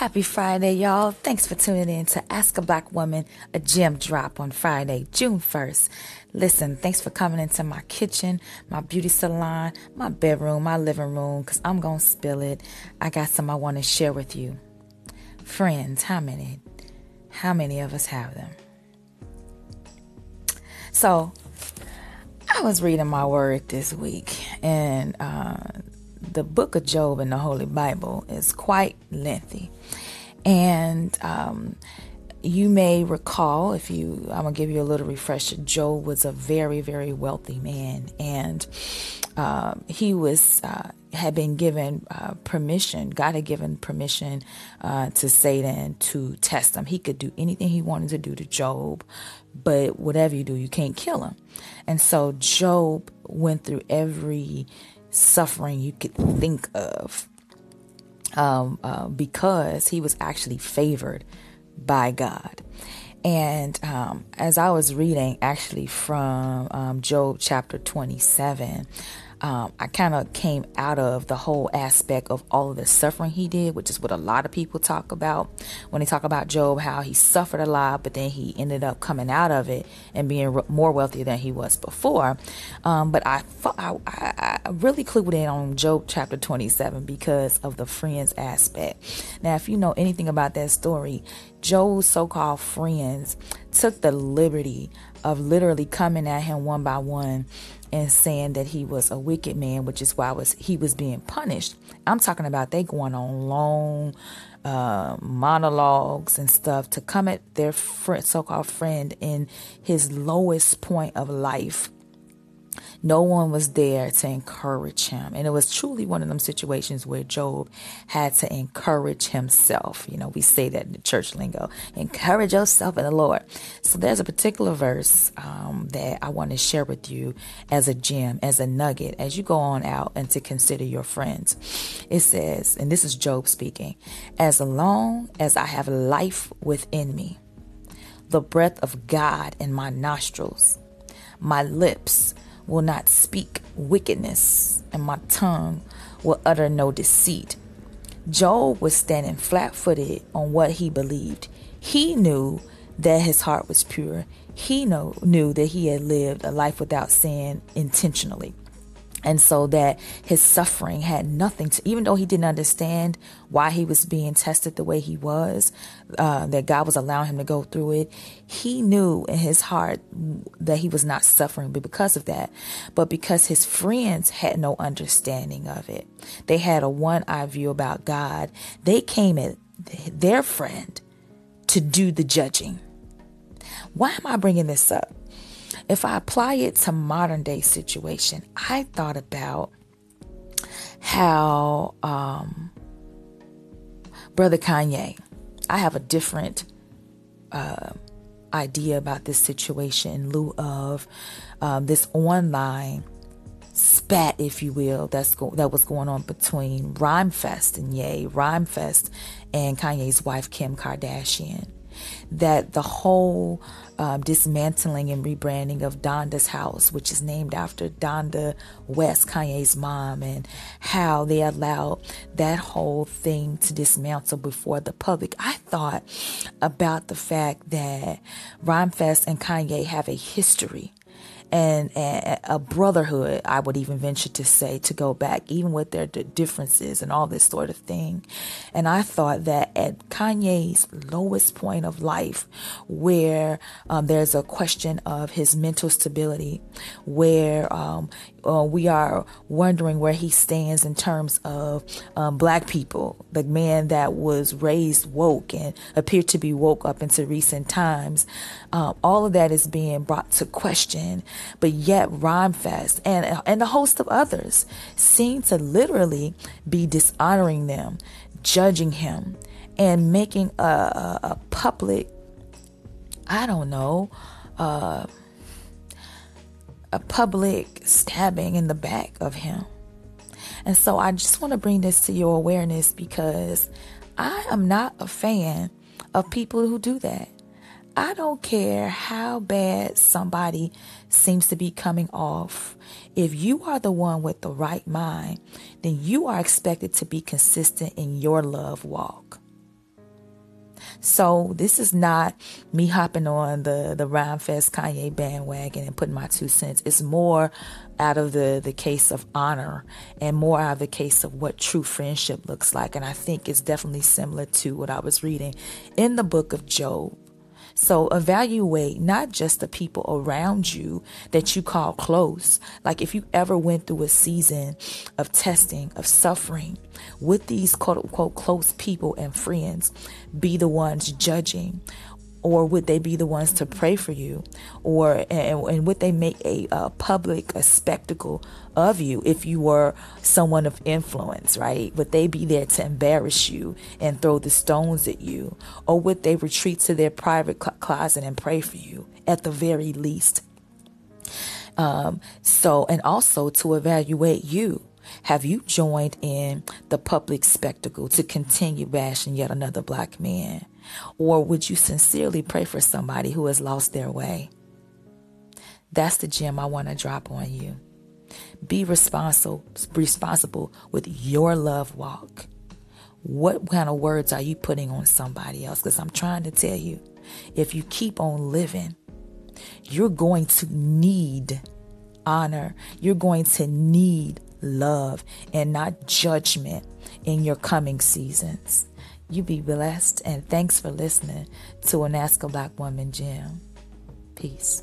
Happy Friday, y'all. Thanks for tuning in to Ask a Black Woman, a gem drop on Friday, June 1st. Listen, thanks for coming into my kitchen, my beauty salon, my bedroom, my living room, because I'm going to spill it. I got some I want to share with you. Friends, how many? How many of us have them? So, I was reading my word this week, and uh, the book of Job in the Holy Bible is quite lengthy. And um, you may recall, if you, I'm gonna give you a little refresher. Job was a very, very wealthy man, and uh, he was uh, had been given uh, permission. God had given permission uh, to Satan to test him. He could do anything he wanted to do to Job, but whatever you do, you can't kill him. And so Job went through every suffering you could think of um, uh, because he was actually favored by God. And um, as I was reading, actually from um, Job chapter 27, um, I kind of came out of the whole aspect of all of the suffering he did, which is what a lot of people talk about when they talk about Job, how he suffered a lot, but then he ended up coming out of it and being re- more wealthy than he was before. Um, but I, I, I really clued in on Job chapter 27 because of the friends aspect. Now, if you know anything about that story, Job's so called friends took the liberty of literally coming at him one by one and saying that he was a wicked man, which is why was he was being punished. I'm talking about they going on long uh, monologues and stuff to come at their friend, so-called friend in his lowest point of life no one was there to encourage him. And it was truly one of them situations where Job had to encourage himself. You know, we say that in the church lingo encourage yourself in the Lord. So there's a particular verse um, that I want to share with you as a gem, as a nugget, as you go on out and to consider your friends. It says, and this is Job speaking, as long as I have life within me, the breath of God in my nostrils, my lips will not speak wickedness, and my tongue will utter no deceit. Job was standing flat footed on what he believed. He knew that his heart was pure. He know, knew that he had lived a life without sin intentionally and so that his suffering had nothing to even though he didn't understand why he was being tested the way he was uh, that god was allowing him to go through it he knew in his heart that he was not suffering because of that. But because his friends had no understanding of it they had a one-eye view about god they came at their friend to do the judging. Why am i bringing this up if I apply it to modern day situation, I thought about how um, Brother Kanye, I have a different uh, idea about this situation in lieu of um, this online spat, if you will, that's go- that was going on between Rhymefest and Ye, Rhymefest and Kanye's wife Kim Kardashian that the whole um, dismantling and rebranding of Donda's house, which is named after Donda West, Kanye's mom, and how they allowed that whole thing to dismantle before the public. I thought about the fact that Rhymefest and Kanye have a history and, and, a brotherhood, I would even venture to say, to go back, even with their differences and all this sort of thing. And I thought that at Kanye's lowest point of life, where um, there's a question of his mental stability, where um, uh, we are wondering where he stands in terms of um, black people, the man that was raised woke and appeared to be woke up into recent times. Um, all of that is being brought to question, but yet Rhymefest and and a host of others seem to literally be dishonoring them, judging him, and making a, a, a public, I don't know. Uh, a public stabbing in the back of him. And so I just want to bring this to your awareness because I am not a fan of people who do that. I don't care how bad somebody seems to be coming off. If you are the one with the right mind, then you are expected to be consistent in your love walk. So this is not me hopping on the the Rhymefest Kanye bandwagon and putting my two cents. It's more out of the the case of honor and more out of the case of what true friendship looks like. And I think it's definitely similar to what I was reading in the book of Job. So evaluate not just the people around you that you call close. Like if you ever went through a season of testing, of suffering with these quote unquote close people and friends, be the ones judging or would they be the ones to pray for you? Or and, and would they make a, a, public a spectacle of you if you were someone of influence right? Would they be there to embarrass you and throw the stones at you? Or would they retreat to their private closet and pray for you at the very least? Um, so and also to evaluate you. Have you joined in the public spectacle to continue bashing yet another black man? Or would you sincerely pray for somebody who has lost their way? That's the gem I want to drop on you. Be responsible responsible with your love walk. What kind of words are you putting on somebody else? Because I'm trying to tell you, if you keep on living, you're going to need honor. You're going to need love and not judgment in your coming seasons. You be blessed and thanks for listening to an Ask a Black Woman Gem. Peace.